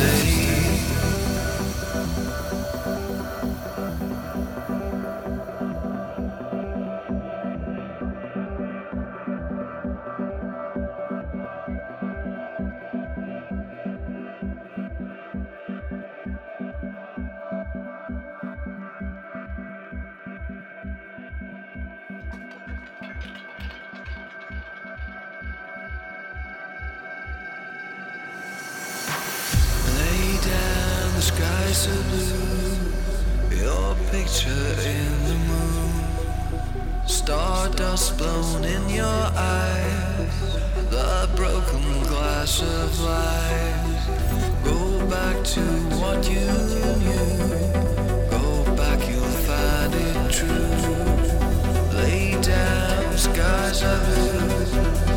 stay. the skies are blue, your picture in the moon, stardust blown in your eyes, the broken glass of life. Go back to what you knew, go back, you'll find it true. Lay down, skies are blue.